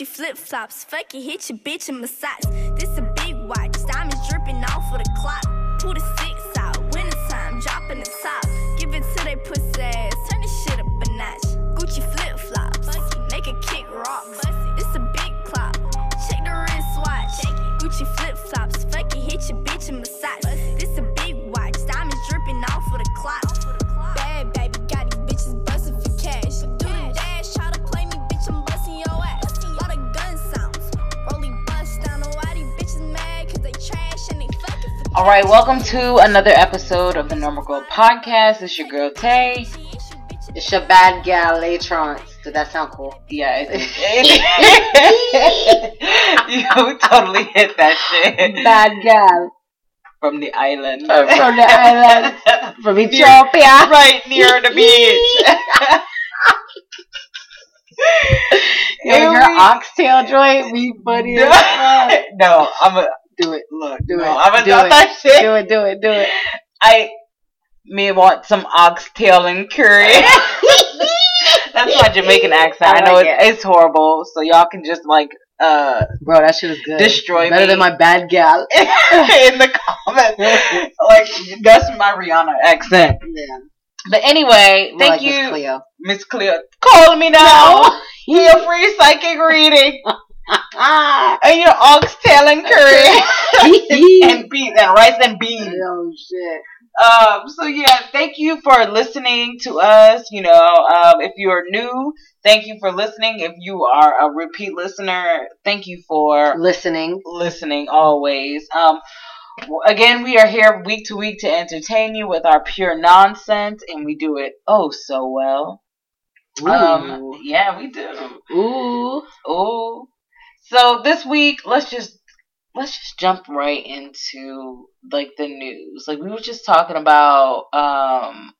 Gucci flip flops, fuck it, hit your bitch and massage. This All right, welcome to another episode of the Normal Girl Podcast. It's your girl Tay. It's your bad gal, Latrons. Did that sound cool? Yeah, it, you totally hit that shit Bad gal. from the island. From the island. From Ethiopia. right near the beach. Yo, your oxtail joint be funny no, I'm a Do it. look. Do no, it. I'm gonna Do drop it. that shit. Do it, do it, do it. I may want some oxtail and curry. That's my Jamaican accent. I, I know like it's, it's horrible, so y'all can just like uh Bro, that shit is good. Destroy Better me. than my bad gal. in the comments. like that's my Rihanna accent. Yeah. But anyway, More thank like Miss you, Cleo. Miss Cleo. Call me now. For your free psychic reading. And your oxtail and curry and beans and rice and beans. oh shit. Um, so yeah, thank you for listening to us. You know, um, if you're new, thank you for listening. If you are a repeat listener, thank you for Listening. listening always. Um, again, we are here week to week to entertain you with our pure nonsense, and we do it oh so well. Um, yeah, we do. Ooh. Oh, so this week, let's just let's just jump right into like the news. Like we were just talking about, um,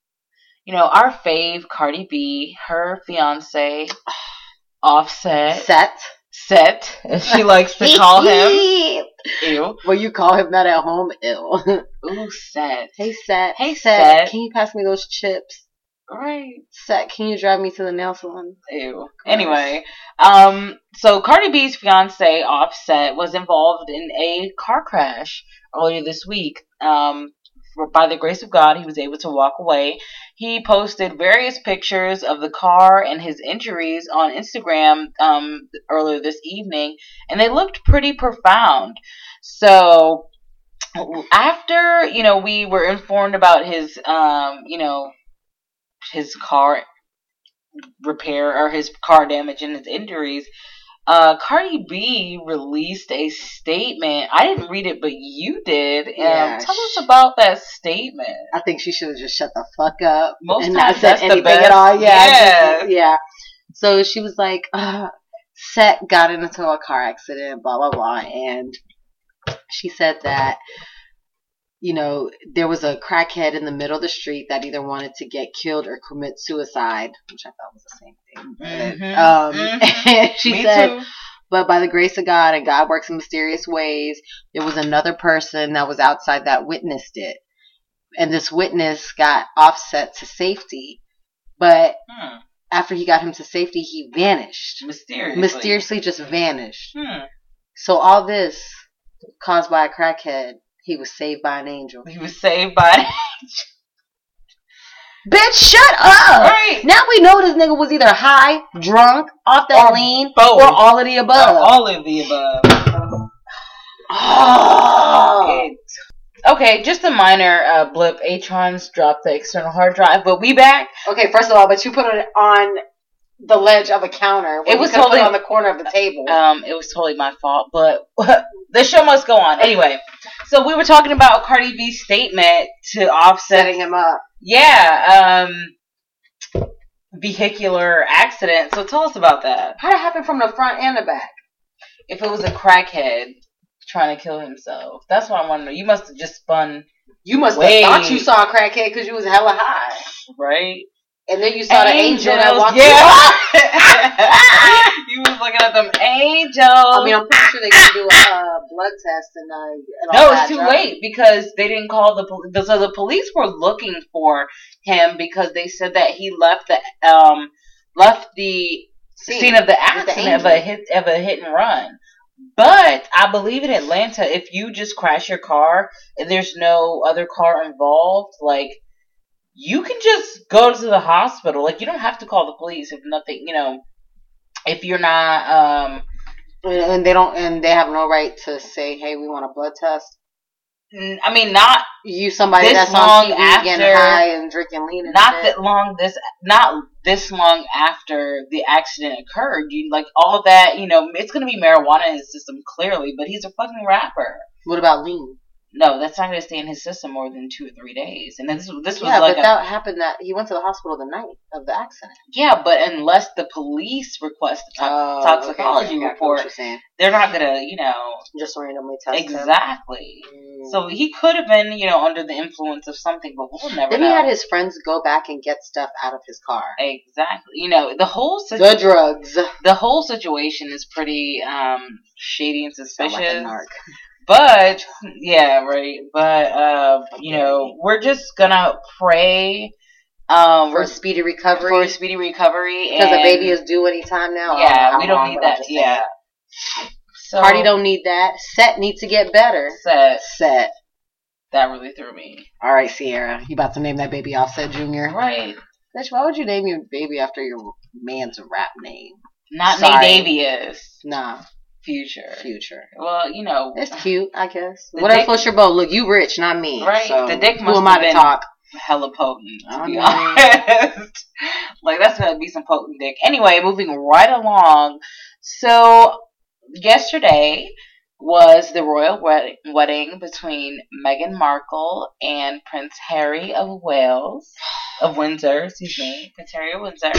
you know, our fave Cardi B, her fiance, Offset, Set. Set, as she likes to call him. Ew, Well, you call him that at home? Ew. ooh, Set. hey, Set. Hey, Set. Set. Can you pass me those chips? Right. Set, can you drive me to the nail salon? Ew. Anyway, um, so Cardi B's fiance Offset was involved in a car crash earlier this week. Um, for, by the grace of God, he was able to walk away. He posted various pictures of the car and his injuries on Instagram um, earlier this evening, and they looked pretty profound. So after you know we were informed about his um, you know his car repair or his car damage and his injuries, uh, Cardi B released a statement. I didn't read it, but you did. Um, Yeah, tell us about that statement. I think she should have just shut the fuck up. Most and times not said that's the anything at all. Yeah. Yeah. just- yeah. So she was like, uh, Set got into a car accident, blah, blah, blah. And she said that, you know, there was a crackhead in the middle of the street that either wanted to get killed or commit suicide, which I thought was the same thing. But, Mhm, um, mhm. and she Me said, too. but by the grace of God and God works in mysterious ways, there was another person that was outside that witnessed it. And this witness got offset to safety. But Hmm. after he got him to safety, he vanished. Mysteriously. Mysteriously just vanished. Hmm. So all this caused by a crackhead, he was saved by an angel. He was saved by. an Angel. Bitch, shut up! right. Now we know this nigga was either high, drunk, off that Or lean, both. or all of the above. All of the above. Oh. Okay. Okay, just a minor uh, blip. Atrons dropped the external hard drive, but we back. Okay, first of all, but you put it on the ledge of a counter. It was totally- on the corner of the table. Um, it was totally my fault, but the show must go on. Anyway, so we were talking about Cardi B's statement to offset. setting him up. Yeah, um, vehicular accident. So tell us about that. How'd it happen from the front and the back? If it was a crackhead trying to kill himself, that's what I want to know. You must have just spun, You must Wait. have thought you saw a crackhead because you was hella high, right? And then you saw the angel that walked. Yeah. you was looking at them angels. I mean, I'm pretty sure they can do a uh, blood test and, uh, and all No, it's too late because they didn't call the police. So the police were looking for him because they said that he left the um left the scene of the the accident of a hit of a hit and run. But I believe in Atlanta, if you just crash your car and there's no other car involved, like you can just go to the hospital. Like you don't have to call the police if nothing, you know, if you're not um And they don't, and they have no right to say, "Hey, we want a blood test." I mean not You somebody that's long on TV getting high and drinking lean and not shit. that long this not this long after the accident occurred. You like all that, you know, it's gonna be marijuana in his system clearly, but he's a fucking rapper. What about lean? No, that's not going to stay in his system more than two or three days. And this this was Yeah, like but a, that happened. That he went to the hospital the night of the accident. yeah, but unless the police request a to- Oh, toxicology okay, okay, I get what report, they're not going to, you know, Just randomly test exactly. Mm. So he could have been, you know, under the influence of something, but we'll never then know. he had his friends go back and get stuff out of his car. exactly. You know, the whole situ- The drugs. the whole situation is pretty um shady and suspicious. like a narc. But yeah, right. But uh, you know, we're just gonna pray um For speedy recovery. for a speedy recovery. Because the baby is due anytime now. Yeah, we don't long, need that. Yeah. So Party don't need that. Set needs to get better. set. Set. That really threw me. All right, Sierra. You about to name that baby Offset Jr.? Right. Bitch, why would you name your baby after your man's rap name? Not. Nate Davies. Nah, Future. future. Well, you know. It's cute, I guess. What dick- floats your boat. Look, you rich, not me. Right, So the dick who must am I to talk? hella potent, to I be mean- honest. like that's gonna be some potent dick. Anyway, moving right along. So yesterday was the royal wed- wedding between Meghan Markle and Prince Harry of Wales, of Windsor. Excuse me, Prince Harry of Windsor.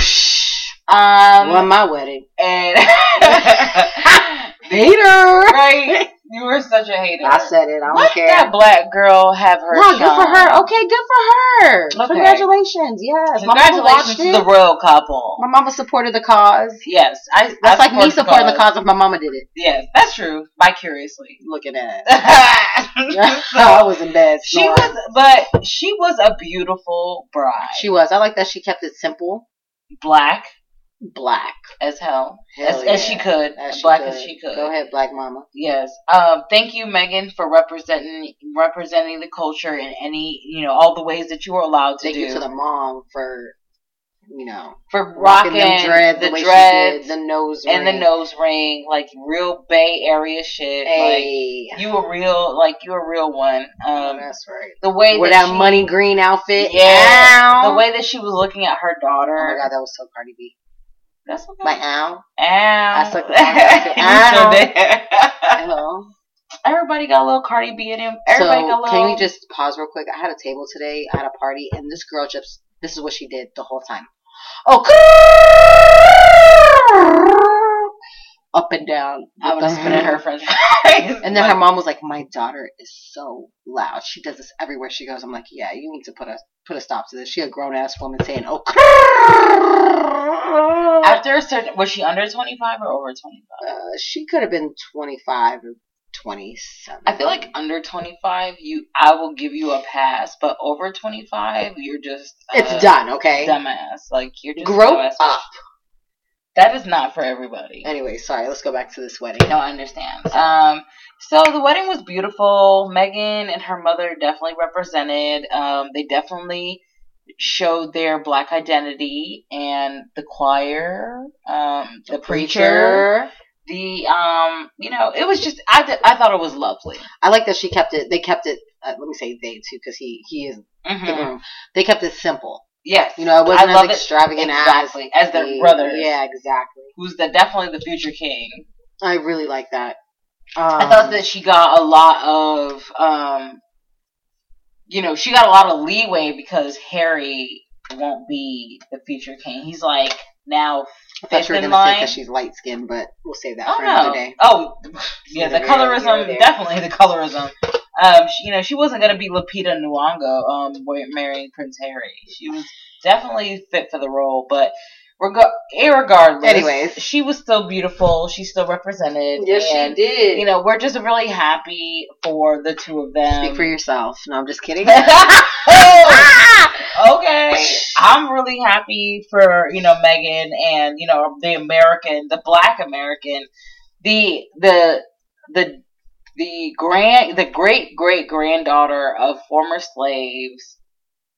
Um, Won my wedding. and Hater. right, you were such a hater. I said it. I don't Let care. that black girl have her. no, good for her. Okay, good for her. Okay. Congratulations. Yes. Congratulations to it. the royal couple. My mama supported the cause. Yes, I. That's I like me supporting the cause if my mama did it. Yes, that's true. Vicariously. Looking at it. So, I was in bed. she was, but she was a beautiful bride. She was. I like that she kept it simple, black black. as hell, Hell as, as she could, As she black could. as she could. Go ahead, black mama. Yes. Um. Thank you, Meghan, for representing representing the culture in any you know all the ways that you were allowed to Thank do. you to the mom for, you know, for rocking rocking them dreads, the the, dreads did, the nose and the nose ring, like real Bay Area shit. Like you a real, like you a real one. Um. that's right. The way With that that she- money green outfit. Yeah. Ow. The way that she was looking at her daughter. Oh my god, that was so Cardi B. That's okay. My ow. Ow. I sucked the You Ow. Hello. Uh-huh. Everybody got a little Cardi B in him. Everybody got a little. can we just pause real quick? I had a table today at a party, and this girl just this is what she did the whole time. Oh, up and down. I would have spit at her French fries. And then her mom was like, "My daughter is so loud. She does this everywhere she goes." I'm like, "Yeah, you need to put a put a stop to this." She a grown ass woman saying, "Oh." After a certain, was she under twenty five or over twenty five? Uh, she could have been 25 or 27. I feel like under twenty five, you I will give you a pass, but over twenty five, you're just uh, it's done. Okay, dumbass. Like you're just grow up. That is not for everybody. Anyway, sorry. Let's go back to this wedding. No, I understand. Um, so the wedding was beautiful. Meghan and her mother definitely represented. Um, they definitely showed their black identity, and the choir, um, the, preacher, the um, you know, it was just I th- I thought it was lovely. I like that she kept it. They kept it. Uh, let me say they too, because he he is the Mhm. groom. They kept it simple. Yes, You know, it wasn't I love as it. extravagant exactly as as their the- brothers. Yeah, exactly. who's the definitely the future king. I really like that. Um, I thought that she got a lot of, um, you know, she got a lot of leeway because Harry won't be the future king. He's like now I thought fifth you were in gonna say line. because she's light skinned, but we'll save that Oh for another no! day. Oh yeah, the Neither here nor colorism, definitely the colorism. Um, she, you know, she wasn't gonna be Lupita Nyong'o, um, marrying Prince Harry. She was definitely fit for the role, but. Reg- irregardless, Anyways. she was still beautiful. She still represented. Yes, and, she did. you know, we're just really happy for the two of them. Speak for yourself. No, I'm just kidding. okay, I'm really happy for you know Meghan and you know the American, the Black American, the the the the grand, the great great granddaughter of former slaves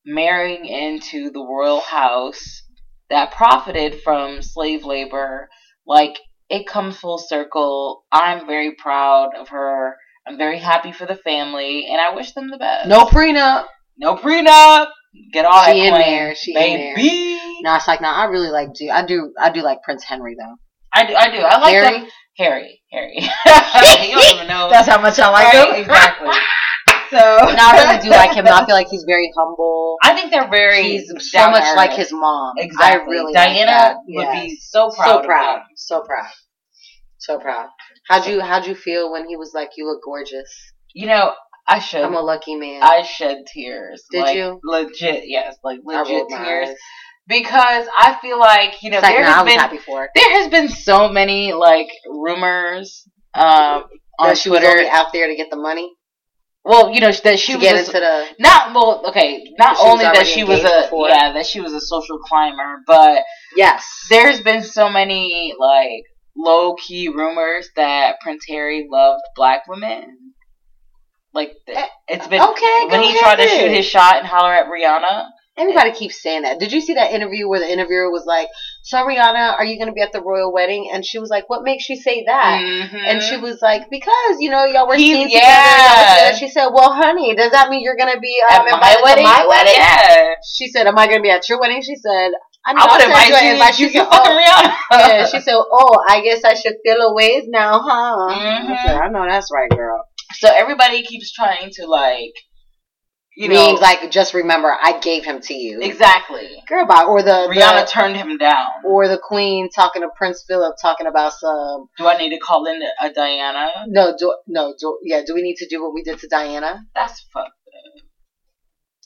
marrying into the royal house that profited from slave labor. Like it comes full circle. I'm very proud of her. I'm very happy for the family, and I wish them the best. No prenup. No prenup. Get all She that in claim, there, she in there. baby. No, it's like no. I really like do. I do. I do like Prince Henry though. I do. I do. I like Harry. them. Harry. Harry. you don't even know. That's how much I like him. exactly. So No, I really do like him. I feel like he's very humble. I think they're very. He's so much like his mom. Exactly. I really like Diana that. would Yes. be so proud. so of proud, him. so proud, so proud. How'd you How'd you feel when he was like, "You look gorgeous"? You know, I should. I'm a lucky man. I shed tears. Did like, you? Legit, yes, like legit tears. eyes. Because I feel like you know like, there no, has been happy for her. there has been so many like rumors um on That she was Twitter. out there to get the money well, you know that she to was get a- into the. not well. Okay, not That she was only that she was a before. yeah that she was a social climber, but Yes. there's been so many like low key rumors that Prince Harry loved black women. Like it's been Eh, okay, when he tried to shoot his shot and holler at Rihanna. Everybody keeps saying that. Did you see that interview where the interviewer was like, "So Rihanna, are you going to be at the royal wedding?" And she was like, "What makes you say that?" Mhm. And she was like, "Because you know y'all were He- seen yeah. together." together." She said, "Well, honey, does that mean you're going to be at um, my wedding. my wedding?" Yeah, She said, "Am I going to be at your wedding?" She said, "I, mean, I would invite you. invite You said, fucking "Oh." Rihanna. yeah, she said, "Oh, I guess I should feel a ways now, huh?" Mhm. I said, "I know that's right, girl." so everybody keeps trying to like, you know, Means like, just remember, I gave him to you, exactly. girl. Bye. Or the Rihanna the- turned him down. or the queen talking to Prince Philip talking about some Do I need to call in a Diana? no do, no do, yeah do we need to do what we did to Diana That's fucked.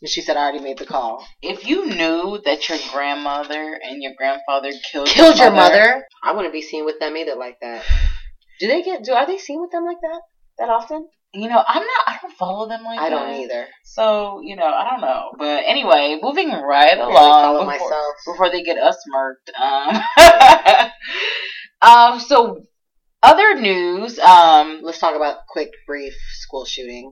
and she said I already made the call If you knew that your grandmother and your grandfather killed killed your mother I wouldn't be seen with them either like that do they get do are they seen with them like that that often you know, I'm not. I don't follow them like I that. don't either So you know, I don't know. But anyway, moving right along follow before, myself before they get us murked. Um, um. So other news. Um. let's talk about quick brief school shooting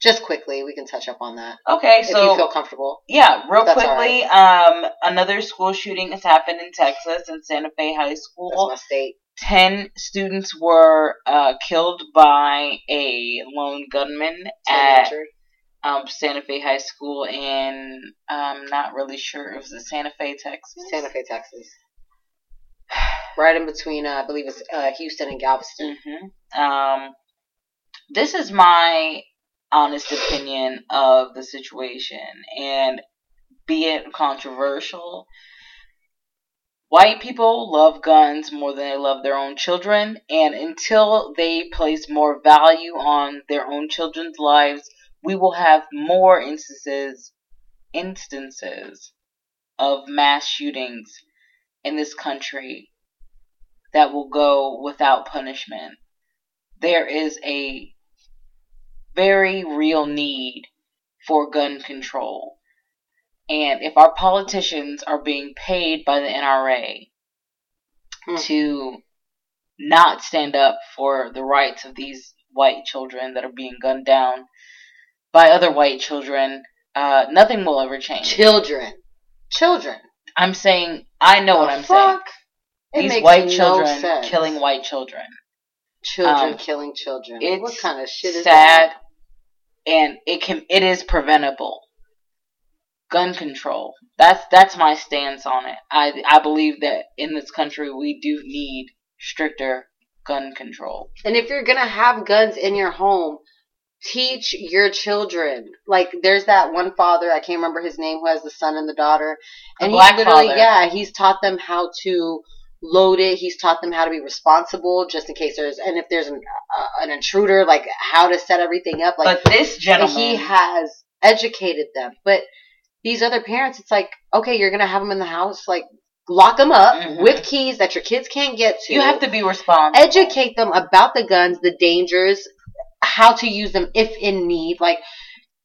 just quickly we can touch up on that Okay. if So you feel comfortable Yeah, real That's quickly, um, another school shooting has happened in Texas in Santa Fe High that's School. my state Ten students were uh, killed by a lone gunman Ten at um, Santa Fe High School in, I'm not really sure, it was in Santa Fe, Texas. Santa Fe Texas. Right in between uh, I believe it's uh, Houston and Galveston. Hmm Um, this is my honest opinion of the situation, and be it controversial, white people love guns more than they love their own children, and until they place more value on their own children's lives, we will have more instances instances of mass shootings in this country that will go without punishment. There is a very real need for gun control. And if our politicians are being paid by the NRA Hmm. to not stand up for the rights of these white children that are being gunned down by other white children, uh, nothing will ever change. children children I'm saying, I know what I'm saying. fuck? It These white no children sense. killing white children. children um, killing children. it's what kind of shit is sad, that? and it can it is preventable. Gun control. That's that's my stance on it. I I believe that in this country we do need stricter gun control. And if you're gonna have guns in your home, teach your children. Like there's that one father, I can't remember his name, who has the son and the daughter, and black he literally, father. yeah, he's taught them how to load it. He's taught them how to be responsible, just in case there's, and if there's an uh, an intruder, like how to set everything up. Like but this gentleman, he has educated them. But these other parents, it's like, okay, you're gonna have them in the house, like lock them up Mhm. with keys that your kids can't get to. you have to be responsible. educate them about the guns, the dangers, how to use them if in need. Like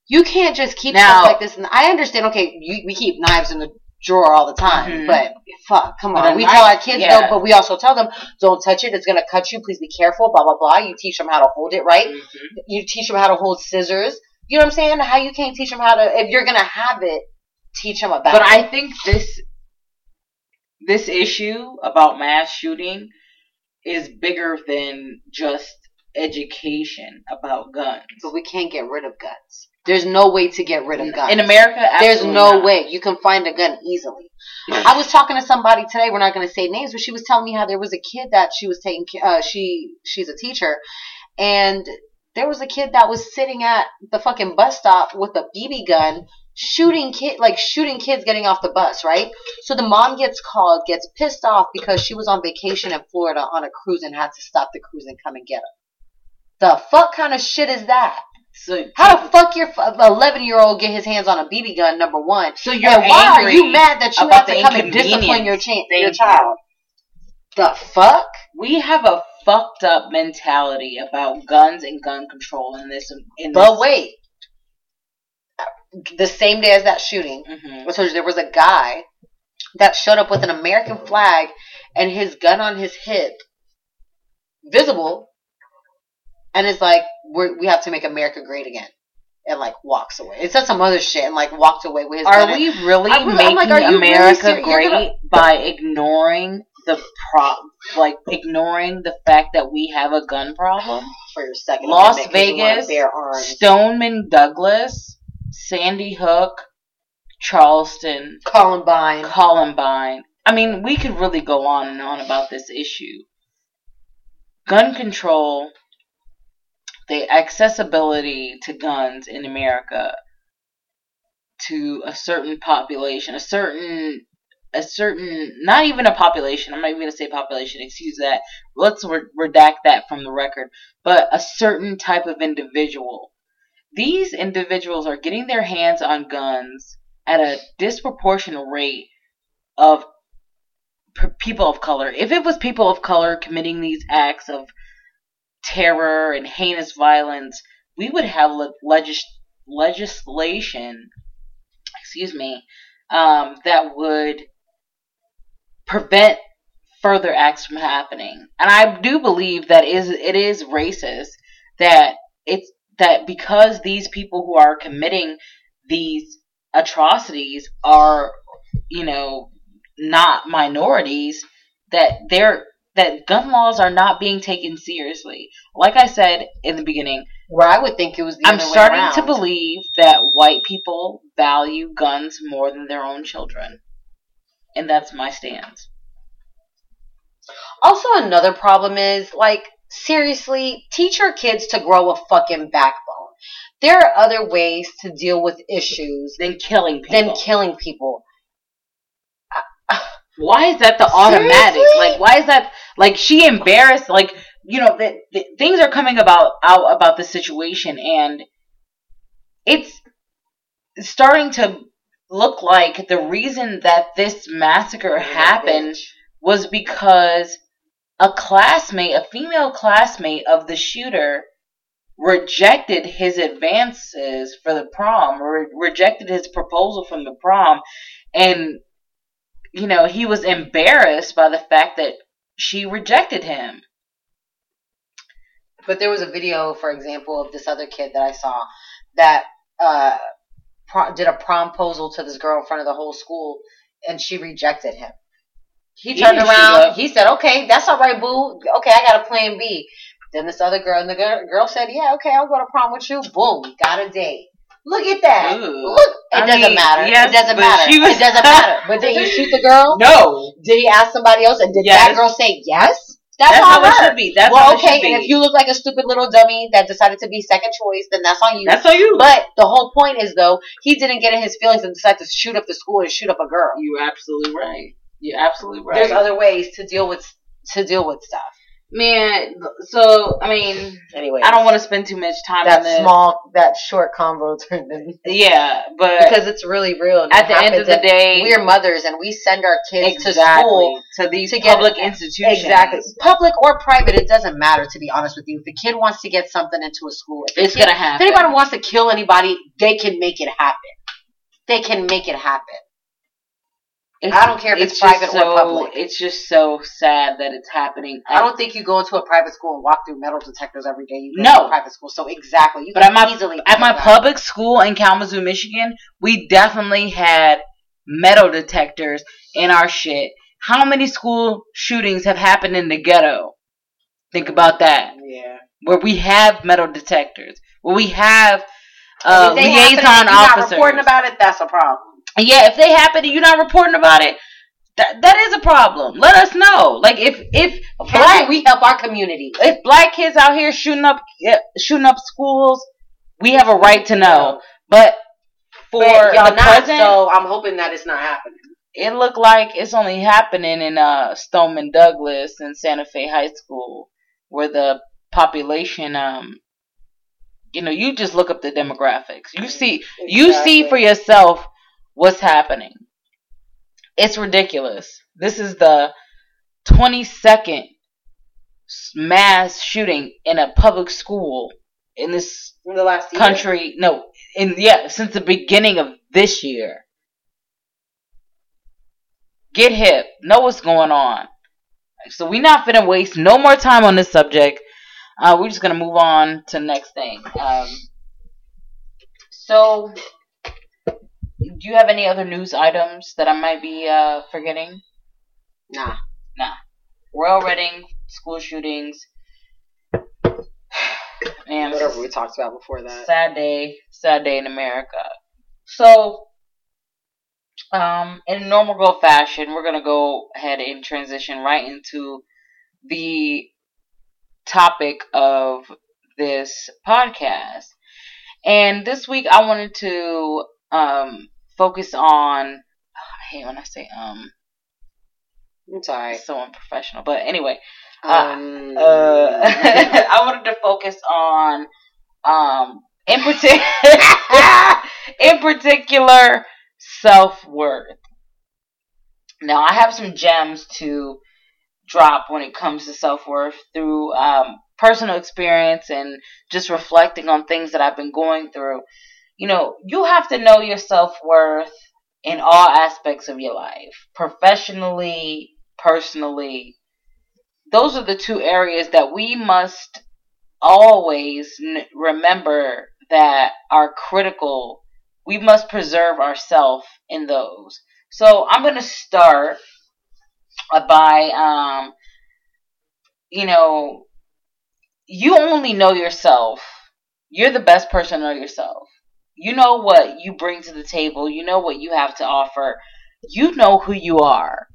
You can't just keep Now- stuff like this. And I understand. Okay, you, we keep knives in the drawer all the time, Mhm. but fuck, come on. We knife- tell our kids yeah. though, but we also tell them don't touch it. It's gonna cut you. Please be careful. Blah blah blah. You teach them how to hold it right. Mhm. You teach them how to hold scissors. You know what I'm saying? How you can't teach them how to if you're gonna have it, teach them about. But it. I think this this issue about mass shooting is bigger than just education about guns. but we can't get rid of guns. There's no way to get rid of guns In America, There's no not. way you can find a gun easily. I was talking to somebody today. We're not going to say names, but she was telling me how there was a kid that she was taking. Uh, she she's a teacher, and there was a kid that was sitting at the fucking bus stop with a BB gun, shooting kid like shooting kids getting off the bus. Right. So the mom gets called, gets pissed off because she was on vacation in Florida on a cruise and had to stop the cruise and come and get her. The fuck kind of shit is that? So How the fuck your eleven year old get his hands on a BB gun? Number one. So you're and why angry are you mad that you about have to come and discipline your, cha- your child? The fuck? we have a fucked up mentality about guns and gun control in this. In But this. wait. The same day as that shooting, Mhm. I told you there was a guy that showed up with an American flag and his gun on his hip, visible, and is like, We're, "We have to make America great again," and like walks away. It said some other shit and like walked away with his. Are we really really- I'm making like, really America ser- great gonna- by ignoring the pro, like ignoring the fact that we have a gun problem? for your second Las Amendment 'cause you wanna Vegas. Stoneman Douglas, Sandy Hook, Charleston, Columbine. Columbine. I mean, we could really go on and on about this issue. Gun control, the accessibility to guns in America to a certain population, a certain a certain not even a population. I'm not even going to say population. Excuse that. Let's re- redact that from the record. But a certain type of individual. These individuals are getting their hands on guns at a disproportionate rate of people of color. If it was people of color committing these acts of terror and heinous violence, we would have le- legis- legislation, excuse me, um, that would prevent further acts from happening. And I do believe that is it is racist that it's that because these people who are committing these atrocities are, you know, not minorities, that they're that gun laws are not being taken seriously. Like I said in the beginning, Where I would think it was the I'm starting around. to believe that white people value guns more than their own children. And that's my stance. Also, another problem is like seriously, teach your kids to grow a fucking backbone. There are other ways to deal with issues Than killing people. than killing people. why is that the automatic? Seriously? Like, why is that? Like, she embarrassed. Like, you know, the, things are coming about out about the situation, and it's starting to look like the reason that this massacre happened was because a classmate, a female classmate of the shooter, rejected his advances for the prom, or rejected his proposal from the prom, and you know he was embarrassed by the fact that she rejected him. But there was a video, for example, of this other kid that I saw that uh, pro- did a promposal to this girl in front of the whole school, and she rejected him. He He turned didn't around. He said, "Okay, that's all right, boo. Okay, I got a plan B." Then this other girl, and the girl, girl said, "Yeah, okay, I'll go to prom with you." Boom, got a date. Look at that. Ooh. Look, it I doesn't mean, matter. yes, it doesn't matter. was- It doesn't matter. But did he shoot the girl? No, Did he ask somebody else? And did Yes. that girl say yes? That's, that's how it should be. That's well, how it okay, should be. and if you look like a stupid little dummy that decided to be second choice, then that's on you. that's on you. but the whole point is, though, he didn't get in his feelings and decide to shoot up the school and shoot up a girl. You're absolutely right. You're absolutely right. There's other ways to deal with to deal with stuff. Man, so I mean, Anyway, I don't want to spend too much time that on this. small, that short convo turned in Yeah, but because it's really real. at the end of the day, we're mothers and we send our kids exactly to school to these to get- public institutions. Exactly. Public or private, it doesn't matter, to be honest with you. If a kid wants to get something into a school, if It's kid- gonna happen. If anybody wants to kill anybody, they can make it happen. They can make it happen. It's- I don't care if it's just private or so, public. It's just so sad that it's happening. I don't think you go into a private school and walk through metal detectors every day. You go No. to a private school, so exactly. You But at my- easily At my that. public school in Kalamazoo, Michigan, we definitely had metal detectors in our shit. How many school shootings have happened in the ghetto? Think about that. Yeah. Where we have metal detectors, where we have uh, happen liaison you're not officers. reporting about it. That's a problem. And yeah, if they happen and you're not reporting about it, that that is a problem. Let us know. Like if if black we help our community? if black kids out here shooting up shooting up schools, we have a right to know. But for But y'all the not, present, so I'm hoping that it's not happening. it looked like it's only happening in uh Stoneman Douglas and Santa Fe High School, where the population um you know you just look up the demographics. You see you see for yourself what's happening. It's ridiculous. This is the 22nd mass shooting in a public school in this in the last year. country. No, in yeah, since the beginning of this year. Get hip. Know what's going on. So we're not finna waste no more time on this subject. Uh, we're just gonna move on to the next thing. Um, so, do you have any other news items that I might be uh, forgetting? Nah. Nah. Royal Wedding school shootings. Man, Whatever we talked about before that. sad day, sad day in America. So, um, in normal girl fashion, we're gonna go ahead and transition right into the topic of this podcast. And this week, I wanted to um focus on. I hate when I say um. I'm sorry. So unprofessional, but anyway, Um, uh, I wanted to focus on, um, in particular, in particular, self worth. Now, I have some gems to drop when it comes to self worth through um, personal experience and just reflecting on things that I've been going through. You know, you have to know your self worth in all aspects of your life, professionally, personally, those are the two areas that we must always n- remember that are critical. We must preserve ourselves in those. So I'm going to start by, um, you know, you only know yourself. You're the best person to know yourself. You know what you bring to the table. You know what you have to offer. You know who you are.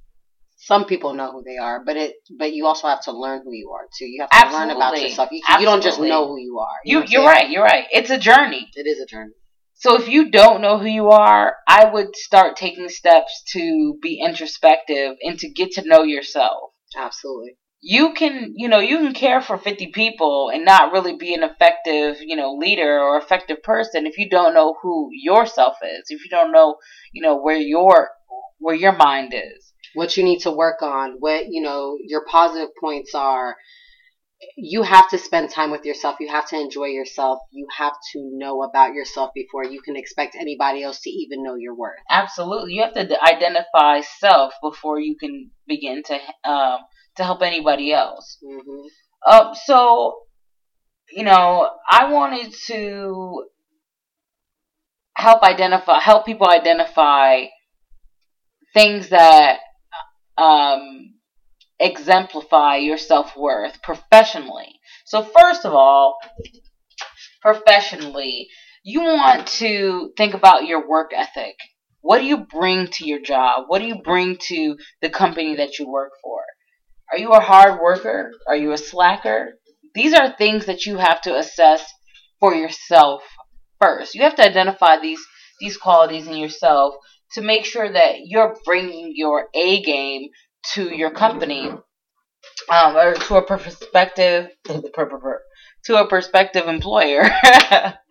some people know who they are, but it but you also have to learn who you are too. You have to learn about yourself. You, you don't just know who you are. You, you know you're right. You're right. It's a journey. It is a journey. So if you don't know who you are, I would start taking steps to be introspective and to get to know yourself. Absolutely. You can, you know, you can care for 50 people and not really be an effective, you know, leader or effective person if you don't know who yourself is. If you don't know, you know, where your where your mind is. What you need to work on, what you know, your positive points are. You have to spend time with yourself. You have to enjoy yourself. You have to know about yourself before you can expect anybody else to even know your worth. Absolutely. You have to identify self before you can begin to um to help anybody else. hmm Um, so, you know, I wanted to help identify, help people identify things that um, exemplify your self worth professionally. So, first of all, professionally, you want to think about your work ethic. What do you bring to your job? What do you bring to the company that you work for? Are you a hard worker? Are you a slacker? These are things that you have to assess for yourself first. You have to identify these these qualities in yourself to make sure that you're bringing your A game to your company um, or to a prospective to a prospective employer.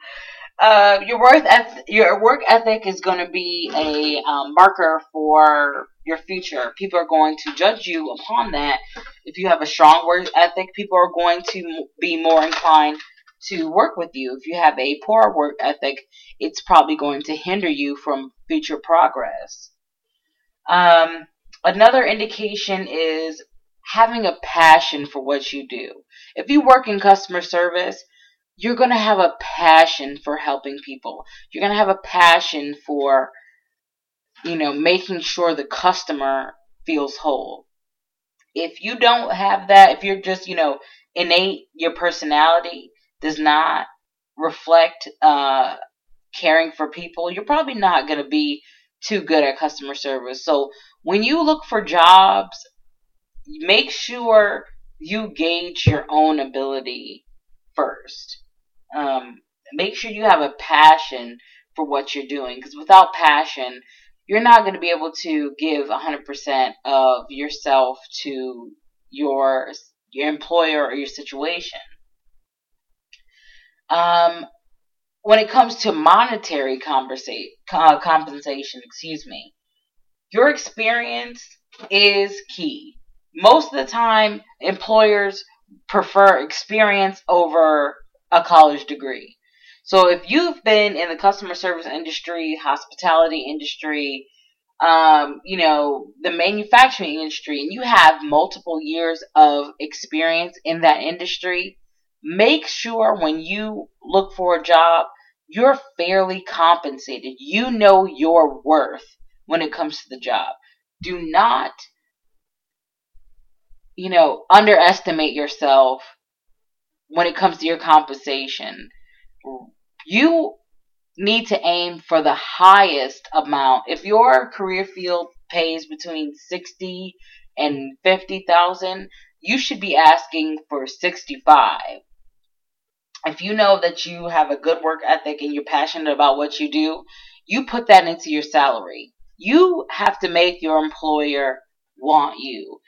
uh, your work eth- your work ethic is going to be a um, marker for your future. People are going to judge you upon that. If you have a strong work ethic, people are going to be more inclined to work with you. If you have a poor work ethic, it's probably going to hinder you from future progress. Um, another indication is having a passion for what you do. If you work in customer service, you're going to have a passion for helping people. You're going to have a passion for, you know, making sure the customer feels whole. If you don't have that, if you're just, you know, innate, your personality does not reflect uh, caring for people, you're probably not going to be too good at customer service. So when you look for jobs, make sure you gauge your own ability first. Um, make sure you have a passion for what you're doing because without passion, you're not going to be able to give 100% of yourself to your your employer or your situation. Um, when it comes to monetary conversa- uh, compensation, excuse me, your experience is key. Most of the time, employers prefer experience over a college degree. So if you've been in the customer service industry, hospitality industry, um, you know, the manufacturing industry, and you have multiple years of experience in that industry, make sure when you look for a job, you're fairly compensated. You know your worth when it comes to the job. Do not, you know, underestimate yourself when it comes to your compensation. You need to aim for the highest amount. If your career field pays between 60 and 50,000, you should be asking for 65. If you know that you have a good work ethic and you're passionate about what you do, you put that into your salary. You have to make your employer want you.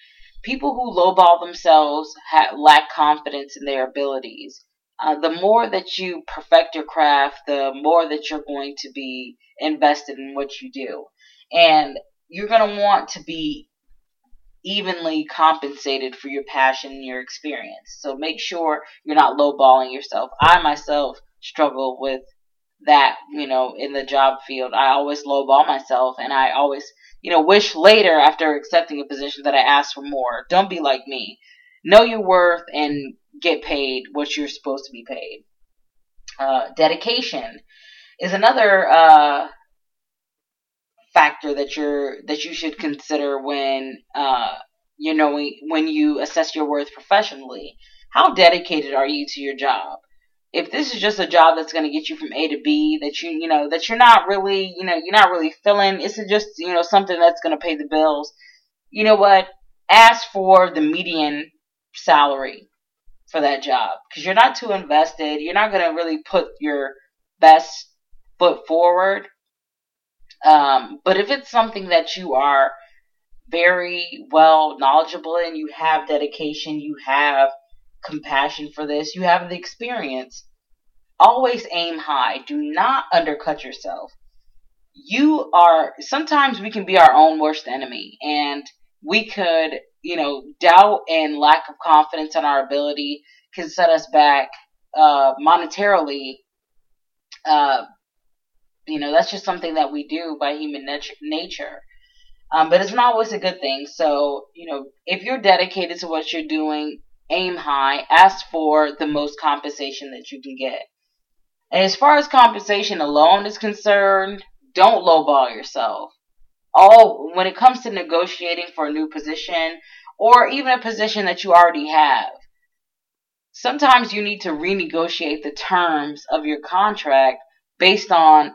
People who lowball themselves have, lack confidence in their abilities. Uh, the more that you perfect your craft, the more that you're going to be invested in what you do. And you're going to want to be evenly compensated for your passion and your experience. So make sure you're not lowballing yourself. I myself struggle with that, you know, in the job field. I always lowball myself and I always, you know, wish later after accepting a position that I asked for more. Don't be like me. Know your worth and get paid what you're supposed to be paid. Uh, dedication is another uh, factor that you're that you should consider when uh, you know when you assess your worth professionally. How dedicated are you to your job? If this is just a job that's going to get you from A to B, that you you know that you're not really you know you're not really feeling, it's just you know something that's going to pay the bills. You know what? Ask for the median salary for that job because you're not too invested. You're not going to really put your best foot forward. Um, but if it's something that you are very well knowledgeable in, you have dedication, you have compassion for this, you have the experience, always aim high. Do not undercut yourself. You are, sometimes we can be our own worst enemy and we could you know, doubt and lack of confidence in our ability can set us back uh, monetarily. Uh, you know, that's just something that we do by human nat- nature. Um, but it's not always a good thing. So, you know, if you're dedicated to what you're doing, aim high, ask for the most compensation that you can get. And as far as compensation alone is concerned, don't lowball yourself all when it comes to negotiating for a new position or even a position that you already have. Sometimes you need to renegotiate the terms of your contract based on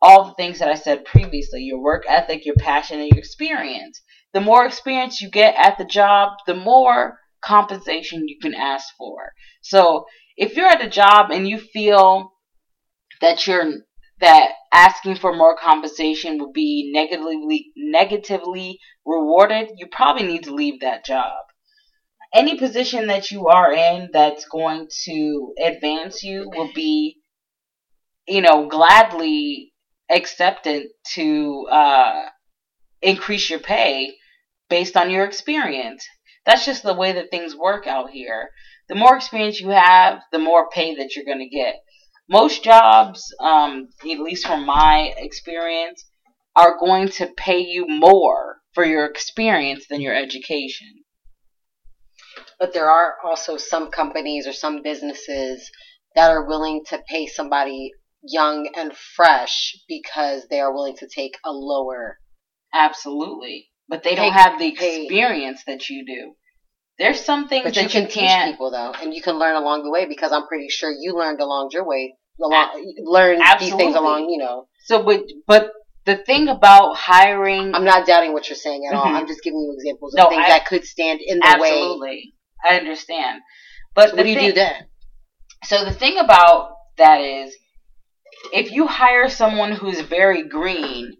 all the things that I said previously your work ethic, your passion, and your experience. The more experience you get at the job, the more compensation you can ask for. So if you're at a job and you feel that you're that asking for more compensation would be negatively negatively rewarded, you probably need to leave that job. any position that you are in that's going to advance you will be, you know, gladly accepted to uh, increase your pay based on your experience. That's just the way that things work out here. The more experience you have, the more pay that you're going to get. Most jobs, um, at least from my experience, are going to pay you more for your experience than your education. But there are also some companies or some businesses that are willing to pay somebody young and fresh because they are willing to take a lower. Absolutely. But they don't have the experience that you do. There's some things But that you can you teach can't. people though, and you can learn along the way because I'm pretty sure you learned along your way, along learn these things along. You know, So, but, but the thing about hiring. I'm not doubting what you're saying at all. Mhm. I'm just giving you examples of No, things I- that could stand in the way. absolutely. I understand. But So what do you thing- do then? So the thing about that is, if you hire someone who's very green,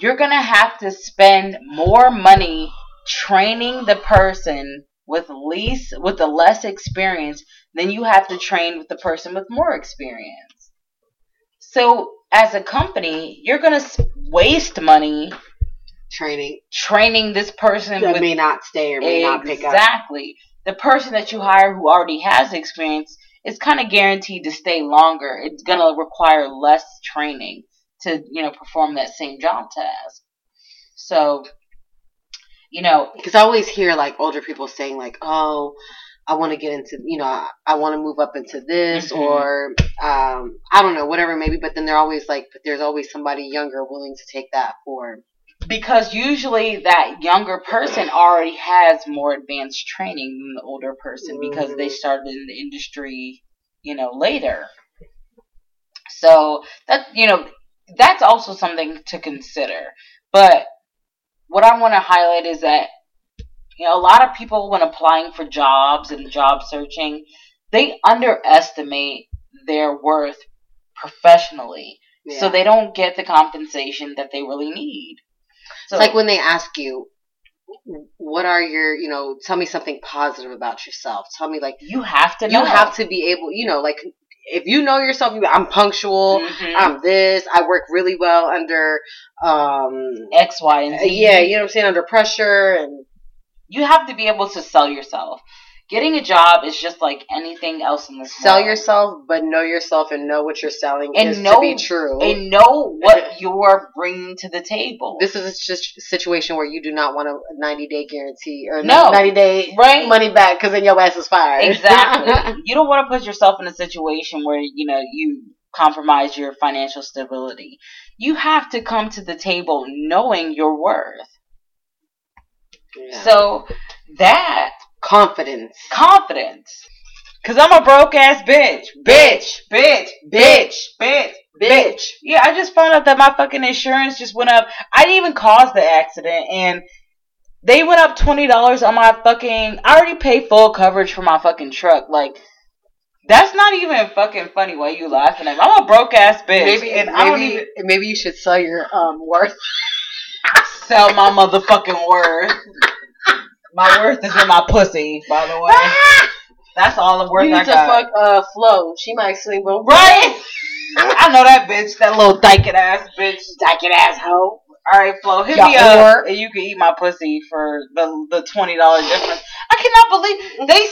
you're gonna have to spend more money training the person with least with the less experience than you have to train with the person with more experience. So as a company, you're gonna waste money Training training this person that with may not stay or may not pick up. Exactly. The person that you hire who already has experience is kind of guaranteed to stay longer. It's going to require less training to, you know, perform that same job task. So, you know, Because I always hear like older people saying like, "Oh, I want to get into, you know, I, I want to move up into this Mhm. or um, I don't know, whatever maybe." But then they're always like, "But there's always somebody younger willing to take that for." because usually that younger person already has more advanced training than the older person because they Mhm. started in the industry, you know, later. So that you know, that's also something to consider. But what I want to highlight is that you know, a lot of people when applying for jobs and job searching, they underestimate their worth professionally. So they don't get the compensation that they really need. So It's like when they ask you, "What are your, you know, tell me something positive about yourself." Tell me like you have to you have to be able, you know, like if you know yourself, you, I'm punctual. Mhm. I'm this. I work really well under, um, X, Y, and Z. yeah, you know what I'm saying, under pressure and you have to be able to sell yourself. Getting a job is just like anything else in this world. sell world. yourself, but know yourself and know what you're selling And is know- to be true. and know what you're bringing to the table. this is just a situation where you do not want a 90 day guarantee or No. 90 day Right. money back because then your ass is fired. exactly. you don't want to put yourself in a situation where you know you compromise your financial stability. You have to come to the table knowing your worth. Yeah. So that confidence. confidence. Cause I'm a broke ass bitch. Bitch. Bitch. Bitch. Bitch. Bitch. Yeah, I just found out that my fucking insurance just went up. I didn't even cause the accident and they went up twenty dollars on my fucking I already paid full coverage for my fucking truck. Like that's not even fucking funny why you laughing at me. I'm a broke ass bitch. Maybe and maybe, I don't even maybe you should sell your um worth. sell my motherfucking worth. My worth is in my pussy, by the way. That's all the worth you I need to got. fuck uh Flo. She might sleep with Right? I know that bitch, that little dyking ass bitch. Dyking asshole. Alright, Flo, hit Ya me up and you can eat my pussy for the the twenty dollar difference. I cannot believe they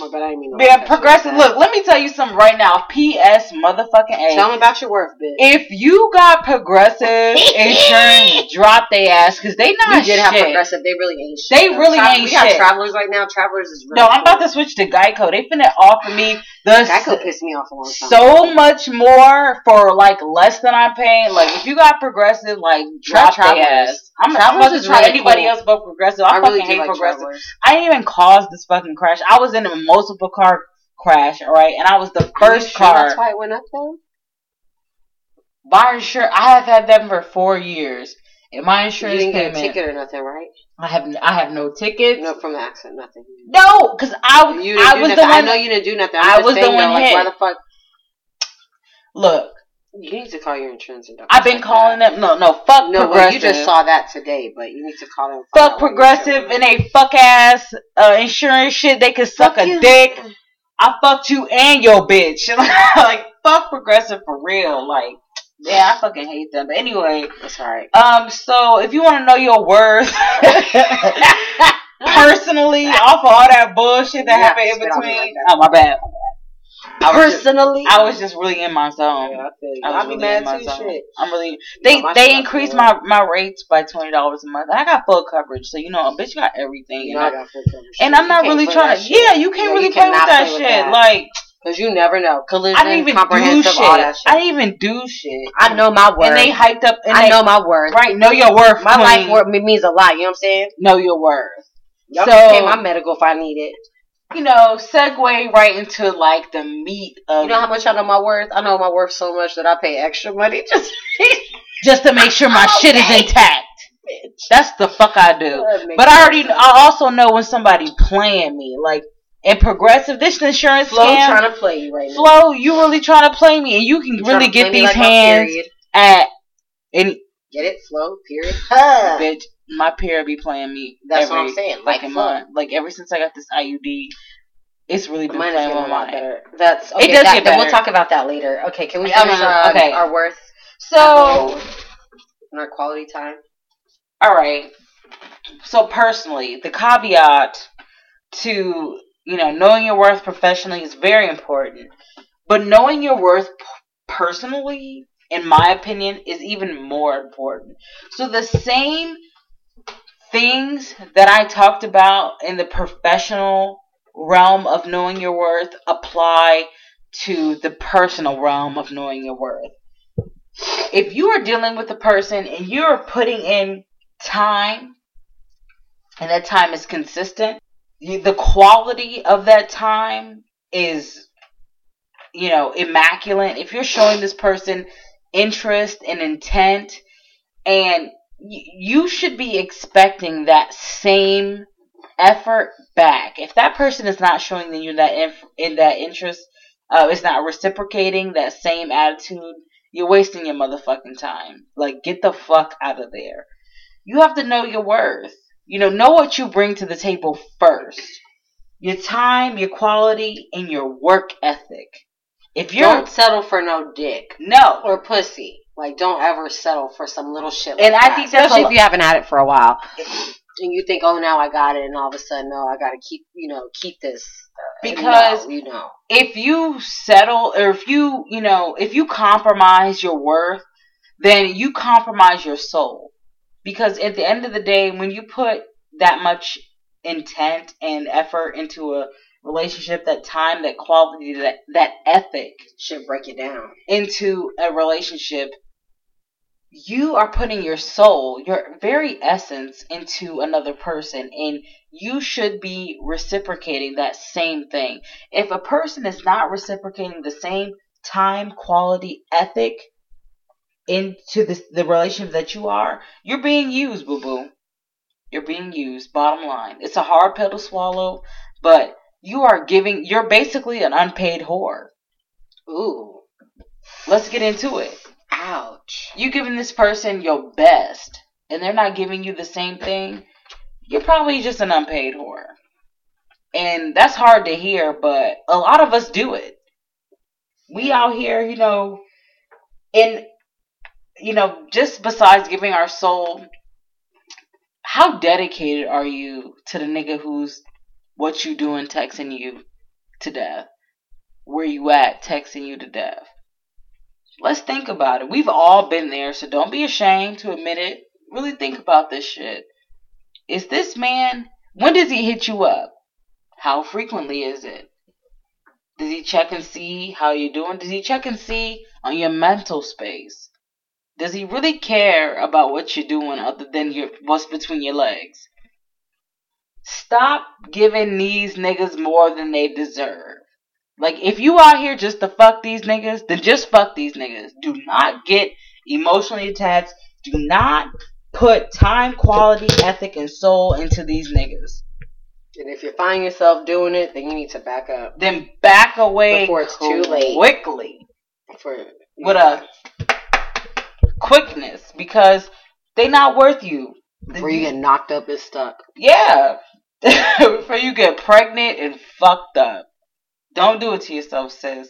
Oh, but I didn't mean to yeah, laugh at you progressive look, let me tell you something right now. PS motherfucking A. Tell them about your worth, bitch. if you got progressive insurance, drop they ass because they not we did have progressive. They really ain't shit. They though. really Tra- ain't we got travelers right now. Travelers is really No, I'm about to switch to Geico. They finna offer me the Geico pissed me off a long time. so much more for like less than I'm paying. Like if you got progressive, like drop Tra- their Travelers. ass. I'm, I'm about to try really anybody cool. else but progressive. I, I fucking do hate like progressive. travelers. I didn't even cause this fucking crash. I was in a multiple car crash, alright, and I was the you first sure car. That's why it went up though. My insurance, I have had them for four years, and my You insurance didn't get a payment. ticket or nothing, right? I have I have no tickets. No, from the accident, nothing. No, because I You I was nothing. the one. I know you didn't do nothing. I'm I was the one though, like, hit. why the fuck? Look, You need to call your insurance and I've been calling them. No, no, fuck No, well, you just saw that today, but you need to call them. fuck progressive and they fuck ass uh, insurance shit. They could suck Fuck a you. dick. I fucked you and your bitch. like fuck progressive for real. Like yeah, I fucking hate them. But anyway, That's alright. um, so if you want to know your worth personally, off of all that bullshit that to happened in spit on me between, like that. oh my bad. I was just- Personally, I was just really in my zone. Yeah, I feel you. I was I'll be really mad in my too. zone. Shit. I'm really they my they increased my my rates by twenty dollars a month. I got full coverage, so you know, a bitch got everything. Know I know? got full coverage. And. I'm not really trying to. Yeah, you can't Yeah, really you play with that play with shit. that. Like Cause you never know. Collision, I didn't even do shit. all that shit. I didn't even do shit. I know my worth. And they hyped up. And I they, know my worth. Right, know your worth. My life worth means a lot. You know what I'm saying? Know your worth. Y'all So- pay my medical if I need it. You know, segue right into like the meat of You know how much I know my worth? I know my worth so much that I pay extra money just just to make sure my I'm shit is okay. intact. That's the fuck I do. But I already, sense. I also know when somebody playing me. Like in progressive, this insurance Flo scam. trying to play you right now. Flo, you really trying to play me, and you can You trying really get these like hands at and Get it? Flow, period. Huh. bitch. My peer be playing me. That's every what I'm saying. Like month. Like ever since I got this IUD, it's really been Mine playing a lot better. That's okay. It does that, get better. We'll talk about that later. Okay, can we finish uh-huh, no, okay. our worth So, and our quality time? all right. So personally, the caveat to you know knowing your worth professionally is very important, but knowing your worth p- personally, in my opinion, is even more important. So the same things that I talked about in the professional realm of knowing your worth apply to the personal realm of knowing your worth. If you are dealing with a person and you're putting in time and that time is consistent, the quality of that time is, you know, immaculate. If you're showing this person interest and intent, and you should be expecting that same effort back. If that person is not showing you that inf- in that interest, uh, is not reciprocating that same attitude, you're wasting your motherfucking time. Like, get the fuck out of there. You have to know your worth. You know, know what you bring to the table first. Your time, your quality, and your work ethic. If you're Don't settle for no dick no, or pussy. Like, don't ever settle for some little shit. Like And I that. think that's especially if you haven't had it for a while, and you think, oh, now I got it, and all of a sudden, no, I got to keep, you know, keep this Because- no, you know, if you settle or if you you know if you compromise your worth then you compromise your soul because at the end of the day when you put that much intent and effort into a relationship that time that quality that that ethic should break it down. into a relationship you are putting your soul your very essence into another person and you should be reciprocating that same thing. If a person is not reciprocating the same time quality ethic into the, the relationship that you are you're being used boo boo. You're being used. Bottom line. It's a hard pill to swallow but you are giving you're basically an unpaid whore. Ooh, let's get into it ouch. you giving this person your best and they're not giving you the same thing, you're probably just an unpaid whore. And that's hard to hear, but a lot of us do it. We out here, you know, and you know, just besides giving our soul, how dedicated are you to the nigga who's what you doing texting you to death? Where you at texting you to death? Let's think about it. We've all been there, so don't be ashamed to admit it. Really think about this shit. Is this man, when does he hit you up? How frequently is it? Does he check and see how you're doing? Does he check and see on your mental space? Does he really care about what you're doing other than your what's between your legs? Stop giving these niggas more than they deserve. Like, if you out here just to fuck these niggas, then just fuck these niggas. Do not get emotionally attached. Do not put time, quality, ethic, and soul into these niggas. And if you find yourself doing it, then you need to back up. Then back away Before it's too late. quickly. For with a quickness because they not worth you. before you get knocked up and stuck. Yeah. Before you get pregnant and fucked up. Don't do it to yourself, sis.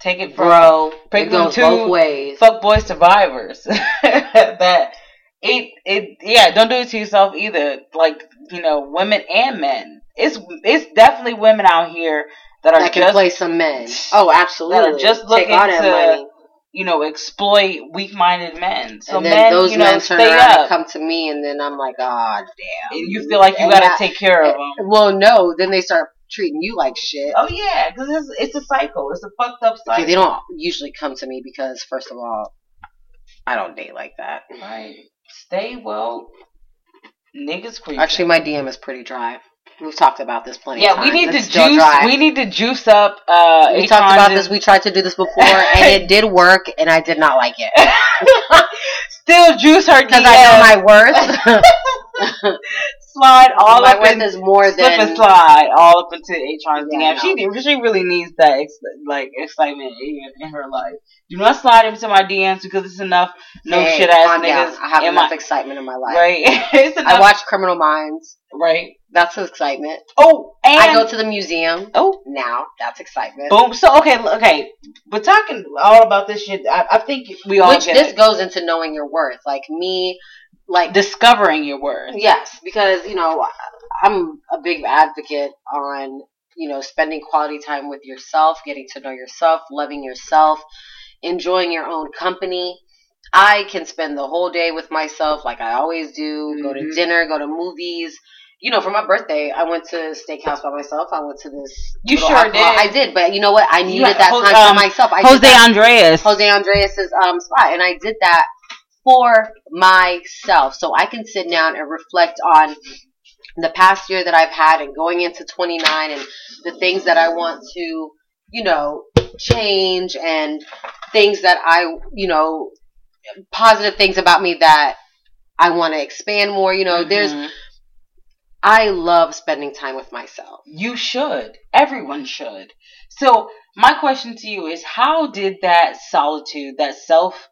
Take it from Bro, Pick it them goes two both ways. fuck boy survivors. that it it yeah, don't do it to yourself either. Like, you know, women and men. It's it's definitely women out here that are that can just play some men. Oh, absolutely. just looking to- you know, exploit weak minded men. So and then men, those you know, men turn around and come to me, and then I'm like, ah, damn. and you feel like you gotta take care of them. Well, no. Then they start treating you like shit. Oh yeah, because it's, it's a cycle. It's a fucked up cycle. Okay, they don't usually come to me because, first of all, I don't date like that. Right. Stay well. Niggas creep. Actually, my DM is pretty dry. We've talked about this plenty. yeah, we need It's to juice. dry. We need to juice up. Uh, We talked about this. We tried to do this before, and it did work, and I did not like it Still juice her because I know my worth. slide all my up worth in, is more slip than and slide all up into Atron's Yeah, DM. She she really needs that ex- like excitement in, in her life. Do not slide into my DMs because it's enough no Hey, shit ass niggas I have enough my excitement in my life. right. it's enough, I watch Criminal Minds. right. That's excitement. Oh, and I go to the museum oh now. That's excitement. boom. So okay, okay. We're talking all about this shit. I, I think we all Which get this it. goes into knowing your worth. Like me, like discovering your worth. yes, because you know I'm a big advocate on you know spending quality time with yourself, getting to know yourself, loving yourself, enjoying your own company. I can spend the whole day with myself, like I always do. Go to Mhm. dinner, go to movies. You know, for my birthday, I went to steakhouse by myself. I went to this. You sure alcohol- did. I did, but you know what? I needed had that Ho- time um, for myself. I Jose Andreas. Jose Andreas's um spot, and I did that for myself, so I can sit down and reflect on the past year that I've had, and going into 29, and the things that I want to, you know, change, and things that I, you know, positive things about me that I want to expand more. You know, there's Mhm. I love spending time with myself. You should. Everyone should. So, my question to you is how did that solitude, that self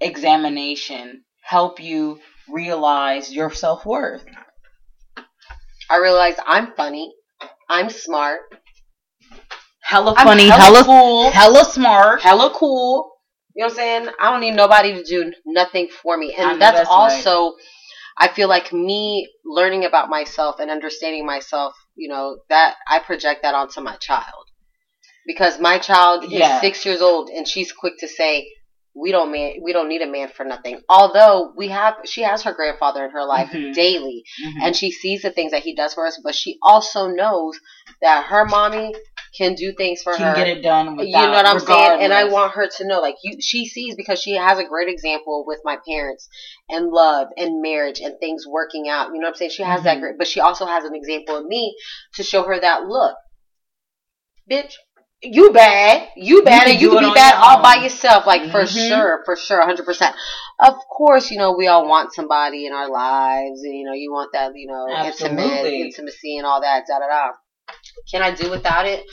examination, help you realize your self worth? I realize I'm funny, I'm smart, Hella I'm funny, hella hella, cool. hella smart. hella cool. You know what I'm saying? I don't need nobody to do nothing for me. And that's, that's also I feel like me learning about myself and understanding myself, you know, that I project that onto my child. Because my child Yeah. is six years old and she's quick to say, We don't man we don't need a man for nothing. Although we have she has her grandfather in her life Mhm. daily Mhm. and she sees the things that he does for us, but she also knows that her mommy can do things for can her get it done without, you know what I'm saying? And I want her to know, like you, she sees because she has a great example with my parents and love and marriage and things working out. You know what I'm saying? She has that Mhm. great, but she also has an example of me to show her that look, bitch. You bad, you bad, can and you can be bad all own. by yourself, like for Mhm. sure, for sure, hundred percent. Of course, you know we all want somebody in our lives, and you know you want that, you know, intimate intimacy and all that, da da da. Can I do without it?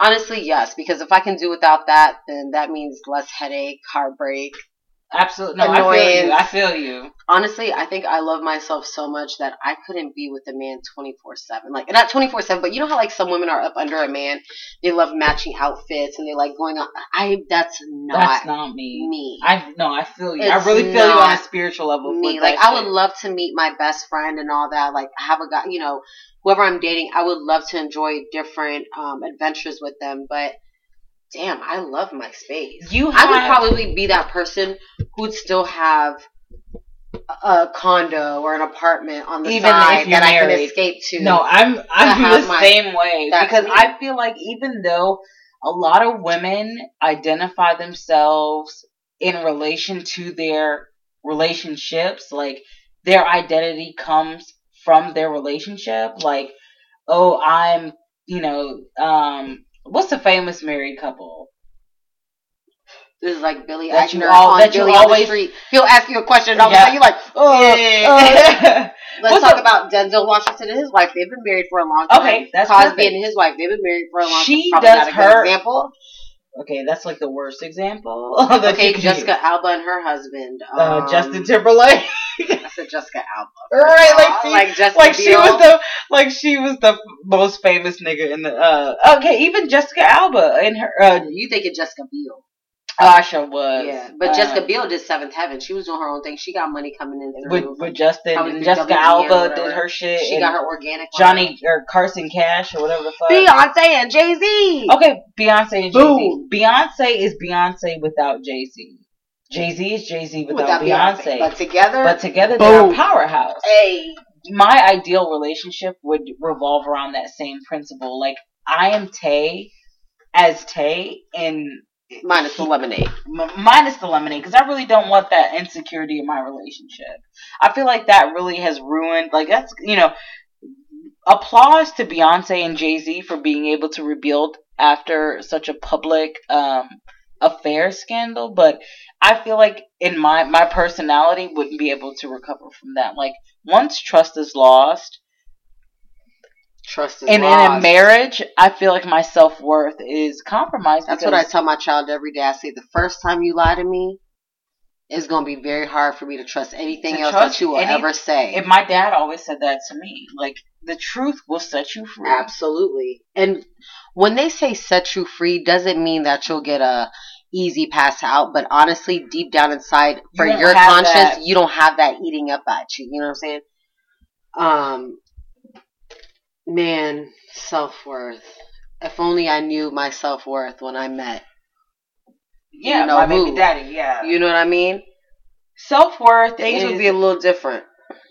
Honestly, yes, because if I can do without that, then that means less headache, heartbreak. Absolutely. No, I feel you. I feel you. Honestly, I think I love myself so much that I couldn't be with a man 24 7. Like, not 24 7, but you know how, like, some women are up under a man? They love matching outfits and they like going on. I, that's not, That's not me. me. I no, I feel you. I really feel you on a spiritual level. me. Like, I would love to meet my best friend and all that. Like, have a guy, you know, whoever I'm dating, I would love to enjoy different um, adventures with them. But damn, I love my space. You I would probably be that person who'd still have a condo or an apartment on the Even side that I can escape to. No, I'm I'm the same way because me. I feel like even though a lot of women identify themselves in relation to their relationships, like their identity comes from their relationship. Like, oh, I'm, you know, um, what's the famous married couple? this is like Billy That you Eichner all- on that you Billy on the always- street. He'll ask you a question and all of a sudden you're like, oh, uh, Let's What's talk the- about Denzel Washington and his wife. They've been married for a long time. Okay, that's Cosby perfect. and his wife. They've been married for a long time. She does not a good her- example. Okay, that's like the worst example. Okay, Jessica use. Alba and her husband. Uh, um, Justin Timberlake. I said Jessica Alba. right, like she, like Jessica like she was the like she was the most famous nigga in the uh okay even Jessica Alba in her uh You thinking Jessica Biel? Asha was Yeah, but uh, Jessica Biel did Seventh Heaven. She was doing her own thing. She got money coming in through. with with Justin the Jessica Alba did her shit she got her organic. Johnny or Carson Cash or whatever the fuck Beyonce and Jay Z. okay Beyonce and Jay Z Beyonce is Beyonce without Jay Z Jay Z is Jay Z without, Beyonce, but together. but together they're a powerhouse hey, my ideal relationship would revolve around that same principle. Like I am Tay as Tay and minus the lemonade. m- minus the lemonade because I really don't want that insecurity in my relationship. I feel like that really has ruined. Like that's you know, applause to Beyonce and Jay Z for being able to rebuild after such a public um, affair scandal, but I feel like in my my personality wouldn't be able to recover from that. Like once trust is lost, Trust is and in a marriage, I feel like my self worth is compromised. That's what I tell my child every day. I say the first time you lie to me, it's gonna be very hard for me to trust anything To else trust that you will any- ever say. And my dad always said that to me. Like the truth will set you free. Absolutely. And when they say set you free, doesn't mean that you'll get a easy pass out. But honestly, deep down inside, for You your conscience, that- you don't have that eating up at you. You know what I'm saying? Um, man, self worth. If only I knew my self worth when I met. Yeah, You know my who. baby daddy. Yeah, You know what I mean? self worth Things is, would be a little different.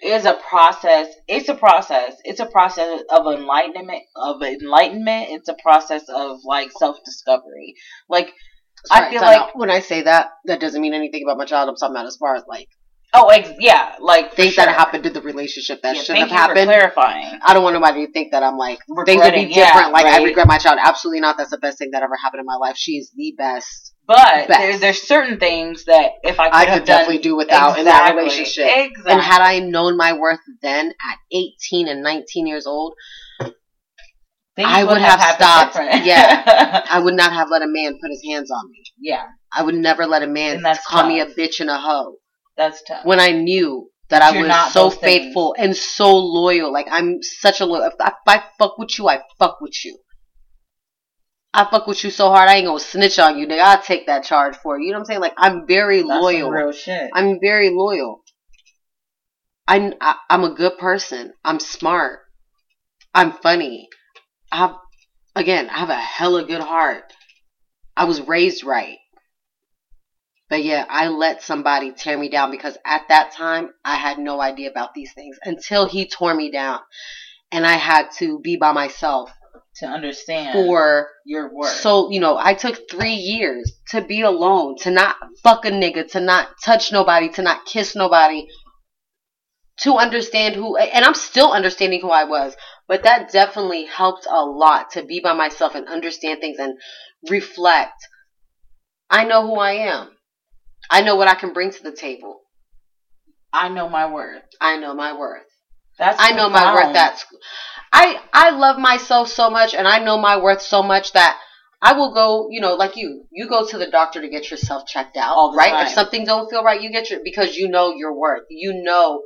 is a process. It's a process. It's a process of enlightenment. Of enlightenment. It's a process of like self discovery. Like I feel like- out. when I say that, that doesn't mean anything about my child. I'm talking about as far as like oh ex- yeah, like things sure. that happened to the relationship that Yeah, shouldn't have happened. clarifying. I don't want nobody to think that I'm like things would be Regretting, yeah, different. like I regret my child. Absolutely not. That's the best thing that ever happened in my life. She is the best. But Best. there's there's certain things that if I could I have could definitely done do without in that relationship. Exactly. And had I known my worth then at 18 and 19 years old, Things I would have happened stopped. Yeah. I would not have let a man put his hands on me. yeah, I would never let a man call me a bitch and a hoe that's tough. when I knew that I was so those things. faithful and so loyal. Like I'm such a loyal. If I, if I fuck with you, I fuck with you. I fuck with you so hard, I ain't gonna snitch on you, nigga. I'll take that charge for you. You know what I'm saying? Like I'm very That's some loyal. real shit. I'm very loyal. I, I I'm a good person. I'm smart. I'm funny. I have again. I have a hella good heart. I was raised right. But yeah, I let somebody tear me down because at that time I had no idea about these things until he tore me down, and I had to be by myself to understand for your work. so, you know, I took three years to be alone, to not fuck a nigga, to not touch nobody, to not kiss nobody, to understand who, and I'm still understanding who I was, but that definitely helped a lot to be by myself and understand things and reflect. I know who I am. I know what I can bring to the table. I know my worth. I know my worth. That's I know my worth. That's I I love myself so much, and I know my worth so much that I will go. You know, like you, you go to the doctor to get yourself checked out, All right? time. If something don't feel right, you get your because you know your worth. You know,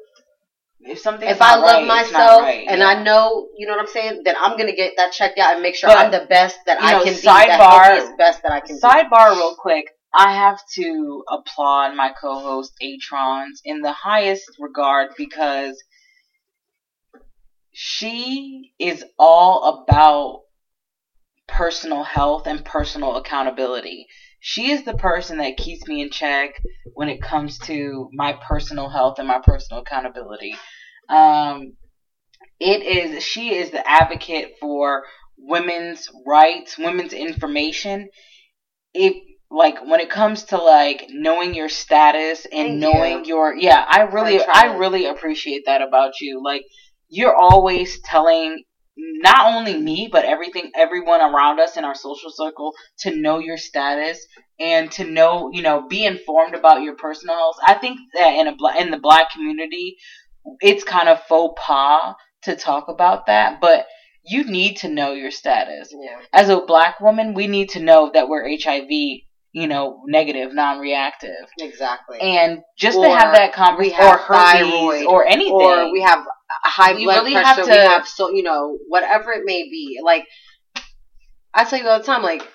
if something if I love right, myself right, and yeah. I know, you know what I'm saying, then I'm gonna get that checked out and make sure But, I'm the best that I know, can be, the sidebar- best that I can be. Sidebar, real quick. I have to applaud my co-host Atrons in the highest regard because she is all about personal health and personal accountability. She is the person that keeps me in check when it comes to my personal health and my personal accountability. Um, it is she is the advocate for women's rights, women's information. If like when it comes to like knowing your status and Thank knowing your yeah, I really For I really appreciate that about you. Like you're always telling not only me but everything everyone around us in our social circle to know your status and to know you know be informed about your personal health. I think that in a in the black community, it's kind of faux pas to talk about that, but you need to know your status. Yeah. As a black woman, we need to know that we're HIV, you know, negative, non-reactive. Exactly. And just to have that conversation, or herpes, thyroid, or anything, or we have high We blood really pressure. have we to- have so you know whatever it may be. Like I tell you all the time, like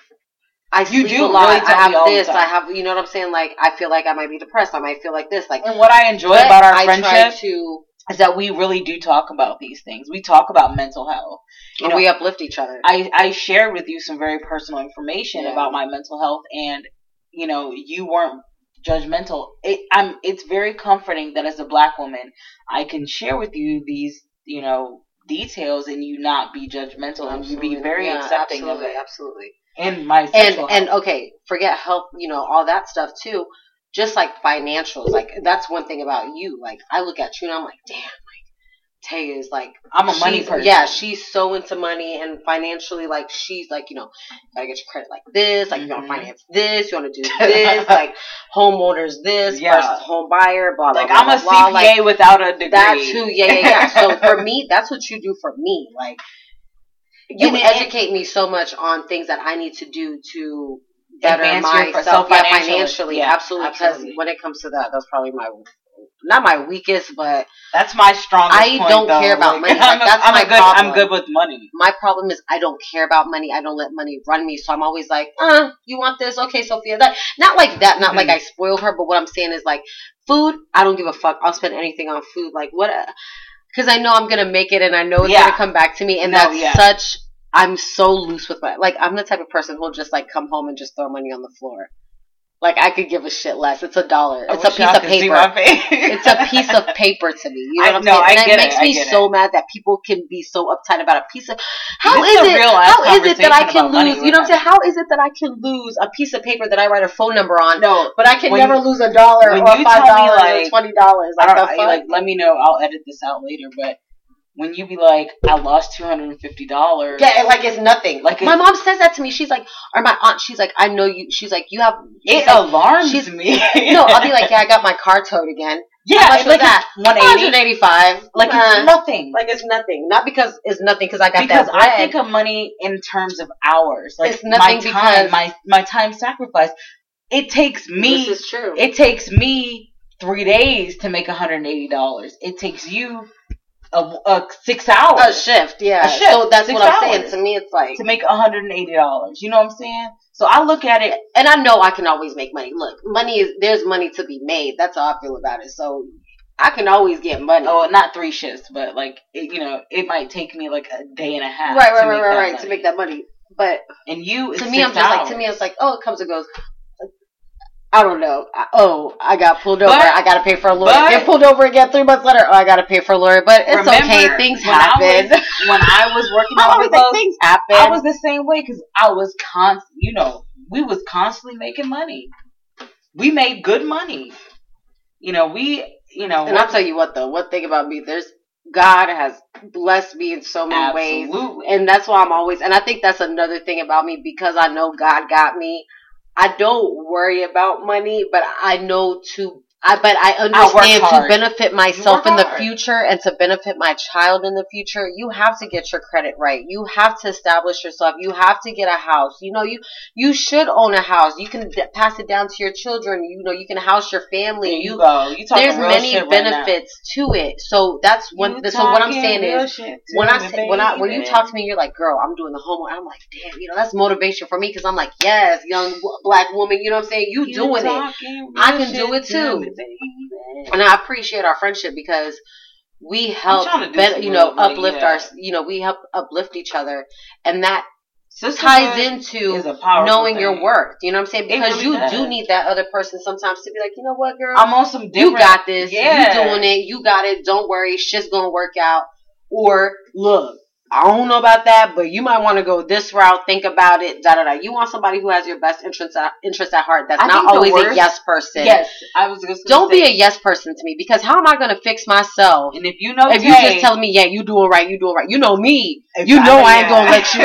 I You do a lot. really I have me all the this. I have you know what I'm saying. Like I feel like I might be depressed. I might feel like this. Like and what I enjoy about our I friendship to is that we really do talk about these things. We talk about mental health. You and know, we uplift each other. I, I shared with you some very personal information Yeah. about my mental health and you know you weren't judgmental it i'm it's very comforting that as a black woman i can share with you these you know details and you not be judgmental and you be very Yeah, accepting of it Absolutely. and my and sexual and health. okay, forget help. you know, all that stuff too. Just like financials, like that's one thing about you. Like I look at you and I'm like, damn, Tay is like i'm a money person Yeah, she's so into money and financially, like she's like, you know, gotta get your credit like this, like you want Mhm. to finance this, you want to do this, like homeowners this Yeah. versus home buyer, blah blah like blah. i'm a cpa blah. Like, without a degree that's who, yeah, yeah, yeah. So for me, that's what you do for me. Like you And educate me so much on things that I need to do to better myself, self yeah, financially. financially, Yeah, absolutely. Because when it comes to that, that's probably my not my weakest, but that's my strongest I point, don't though. care about money. I'm, Like, that's I'm my good problem. i'm good with money my problem is I don't care about money. I don't let money run me. So I'm always like, uh, you want this? Okay, Sophia. That not like that. Not like Mhm. I spoil her. But what I'm saying is like food. I don't give a fuck. I'll spend anything on food. Like what? Because I know I'm gonna make it, and I know it's Yeah. gonna come back to me. And No, that's yeah. such. I'm so loose with my like. I'm the type of person who'll just like come home and just throw money on the floor. Like I could give a shit less. It's a dollar. It's a piece of paper it's a piece of paper to me. You know I- what I'm no, saying? And it it, makes I me so mad that people can be so uptight about a piece of. How is it? How is it that I can lose? You know what I'm saying? How is it that I can lose a piece of paper that I write a phone number on? no But I can never you- lose a dollar or five dollars or like- twenty dollars. Like don't the I- fuck? like let me know. I'll edit this out later. But when you be like, I lost two hundred and fifty dollars. yeah, like it's nothing. Like my mom says that to me. She's like, or my aunt. She's like, I know you. She's like, you have. It like, alarms she's- me. no, I'll be like, yeah, I got my car towed again. yeah, How much was like that? one One eighty. five. Like uh, it's nothing. Like it's nothing. Not because it's nothing because I got because that I think of money in terms of hours. Like It's nothing my time, because- my my time sacrifice. It takes me. This is true. It takes me three days to make hundred and eighty dollars. It takes you a, a six hours a shift, yeah. A shift, so that's what I'm saying. To me, it's like, to make hundred and eighty dollars. You know what I'm saying? So I look at it. and I know I can always make money. Look, money is there's money to be made. That's how I feel about it. So I can always get money. Oh, not three shifts, but like it, you know, it might take me like a day and a half. right, to right, right, make right, right. To money. make that money, but And you, to me, I'm just like, to me, it's like, oh, it comes and goes. I don't know. I, oh, I got pulled over. But- I got to pay for a lawyer. but- Get pulled over again three months later. Oh, I got to pay for a lawyer. But it's okay. Things when I happen. was- when I was working on always like things happen. I was the same way because I was constant. You know, we was constantly making money. We made good money. You know, we. You know, And I'll tell you what, though, one thing about me, there's God has blessed me in so many ways, and that's why I'm always. And I think that's another thing about me because I know God got me. I don't worry about money, but I know to. I but I understand to benefit myself in the future and to benefit my child in the future. You have to get your credit right. You have to establish yourself. You have to get a house. You know you you should own a house. You can d- pass it down to your children. You know you can house your family. There you, you go. You talking there's many shit right benefits to it. So that's one. You so what I'm saying is, when I say when I when you talk to me, you're like, girl, I'm doing the homework. I'm like, damn, you know, that's motivation for me because I'm like, yes, young black woman. You know what I'm saying? You, You doing it, I can do it to too. And I appreciate our friendship because we help, trying to do ben- some you know, uplift yeah. our, you know, we help uplift each other, and that ties into knowing your thing. worth. You know what I'm saying? Because really you does. do need that other person sometimes to be like, you know what, girl, I'm on some you got this. Yeah. You doing it. You got it. Don't worry. Shit's gonna work out. Or look, I don't know about that, but you might want to go this route. Think about it. Da da da. You want somebody who has your best interest at, interest at heart. That's I not always a yes person. Yes, I was just. Don't be a yes person to me because how am I gonna fix myself And if you know, if you just telling me, yeah, you doing right, you doing right. You know me. you know I ain't gonna let you-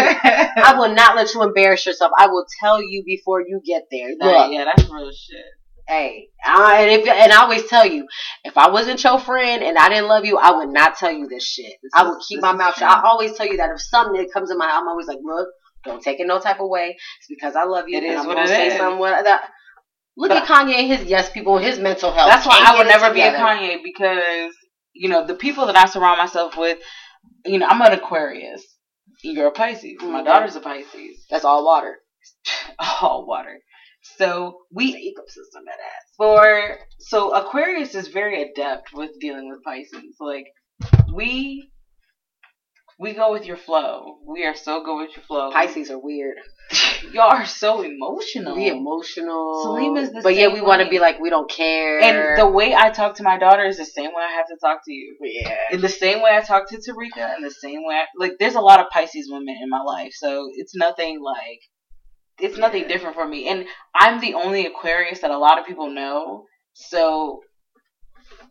I will not let you embarrass yourself. I will tell you before you get there. Look, yeah, that's real shit. Hey, I, and if and I always tell you, if I wasn't your friend and I didn't love you, I would not tell you this shit. This I is- would keep my mouth shut. I always tell you that if something comes in my, I'm always like, look, don't take it no type of way. It's because I love you. It and is I'm what gonna it say is. That, look But at Kanye and his yes people his mental health. That's why I would never be a. Kanye because you know the people that I surround myself with. You know, I'm an Aquarius. You're a Pisces. My Mhm. daughter's a Pisces. That's all water. All water. So we ecosystem that ass. for so Aquarius is very adept with dealing with Pisces. Like we we go with your flow. We are so good with your flow. Pisces are weird. Y'all are so emotional. We emotional. Selena's the but yeah, we want to be like we don't care. and the way I talk to my daughter is the same way I have to talk to you. yeah. In the same way I talk to Tarika, in the same way, I, like there's a lot of Pisces women in my life, so it's nothing like it's nothing Yeah. different for me. And I'm the only Aquarius that a lot of people know, so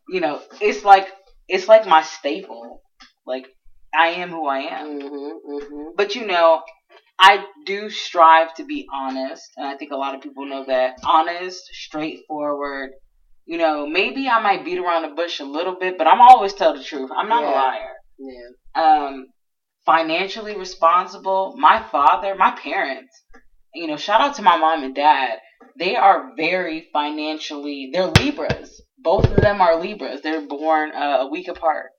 you know, it's like it's like my staple. Like I am who I am. Mm-hmm, mm-hmm. But you know, I do strive to be honest, and I think a lot of people know that. Honest, straightforward. You know, maybe I might beat around the bush a little bit, but I'm always tell the truth. I'm not a liar. Yeah. Um, financially responsible. My father, my parents. You know, shout out to my mom and dad. They are very financially. They're Libras. Both of them are Libras. They're born uh, a week apart.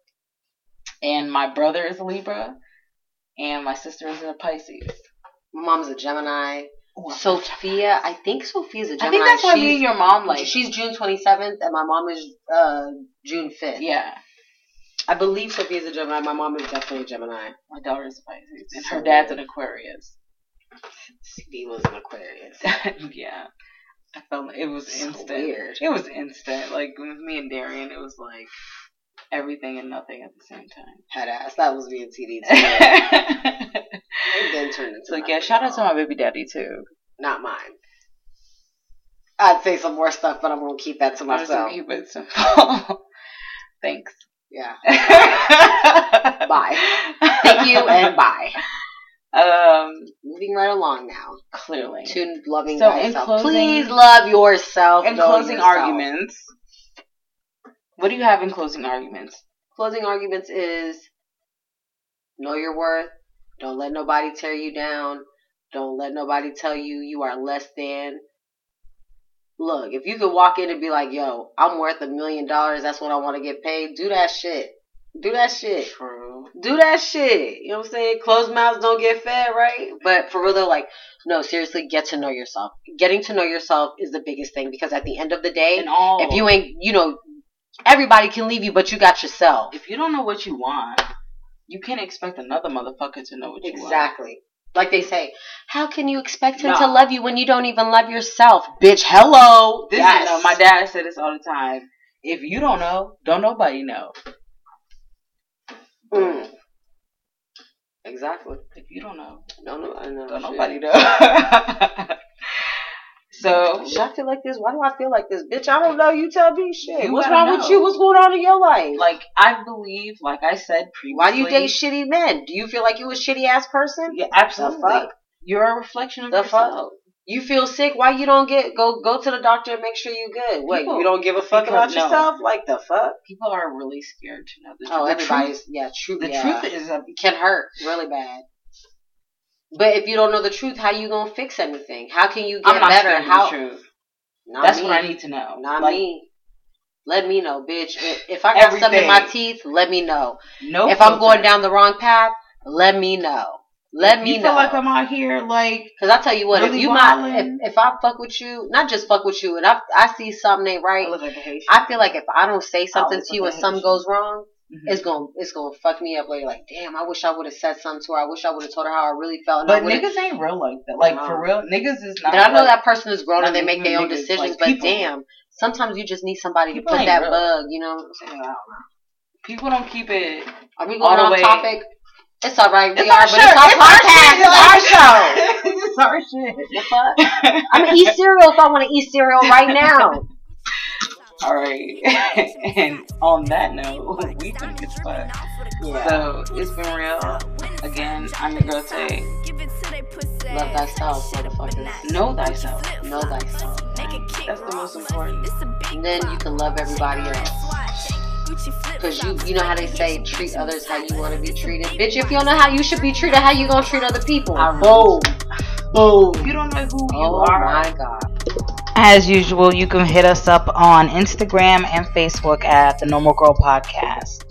And my brother is a Libra, and my sister is a Pisces. My mom's a Gemini. Sophia, I think Sophia's a Gemini. I think that's why me She's- and your mom like. she's June 27th, and my mom is uh, June 5th. yeah, I believe Sophia's a Gemini. My mom is definitely a Gemini. my daughter is a Pisces, and her dad's an Aquarius. CD was an Aquarius. yeah, I felt like it was So instant. weird. It was instant. Like with me and Darian, it was like everything and nothing at the same time. Head ass. That was me and TD too. Then turned into so my yeah, shout out to my baby daddy too. Not mine. I'd say some more stuff, but I'm gonna keep that to myself. keep it simple. Thanks. Yeah. Bye. Thank you and bye. Um, Moving right along now clearly. to loving So, in thyself. closing- Please love yourself. in closing yourself. arguments, what do you have in closing arguments? Closing arguments is know your worth. Don't let nobody tear you down. Don't let nobody tell you you are less than. Look, if you could walk in and be like, yo, I'm worth a million dollars, that's what I want to get paid, do that shit. Do that shit. True. Do that shit. You know what I'm saying? Closed mouths don't get fed, right? But for real though, like, no, seriously, get to know yourself. Getting to know yourself is the biggest thing because at the end of the day, if you ain't, you know, everybody can leave you, but you got yourself. if you don't know what you want, you can't expect another motherfucker to know what you want. Exactly. Like they say, how can you expect him No. to love you when you don't even love yourself? Bitch, hello. This yes. is no, my dad said this all the time. If you don't know, don't nobody know. Mm. Exactly. If you don't know, No, no, I know. don't shit. nobody know. so Should I feel like this? Why do I feel like this? Bitch, I don't know. You tell me shit. What's wrong know. with you? What's going on in your life? like I believe, like I said previously. Why do you date shitty men? Do you feel like you a shitty ass person? Yeah, absolutely. The fuck? You're a reflection of The yourself. fuck? You feel sick? Why you don't get go go to the doctor and make sure you good? Wait, People- you don't give a fuck about no. yourself? Like the fuck? People are really scared to know the oh, truth. Oh, everybody's yeah, true. the yeah. truth is a can hurt really bad. But if you don't know the truth, how you gonna fix anything? How can you get better? How? the truth. Not That's me. what I need to know. Not like, me. Let me know, bitch. If, if I got something in my teeth, let me know. No. if I'm going down the wrong path, let me know. Let If me you feel like I'm out here, like Cause I tell you what, if you wildin'. if, if I fuck with you, not just fuck with you, and I I see something ain't I right, look like I feel like if I don't say something to you and something goes wrong, Mhm. it's gonna it's gonna fuck me up. Where you're like, damn, I wish I would have said something to her. I wish I would have told her how I really felt. But niggas ain't real like that. Like No. for real, niggas is not. And I know like, that person is grown and they make their own decisions, like, but people. damn, sometimes you just need somebody to put that real. bug. You know, what I'm saying? Don't know. people don't keep it. Are we going off topic? It's all right. We It's are, our but show. it's our podcast. shit. It's our show. it's our shit. The fuck? I'm gonna eat cereal if I want to eat cereal right now. All right. and on that note, we think it's fun. So it's been real. Again, I'm your girl Tay. Give it to they pussy Love thyself, motherfuckers. Know thyself. Know thyself. That's the most important. And then you can love everybody else. Cause you, you know how they say, treat others how you want to be treated. Bitch, if you don't know how you should be treated, how you gonna treat other people? Boom, boom. You don't know who you Oh are. my god. As usual, you can hit us up on Instagram and Facebook at the Normal Girl Podcast.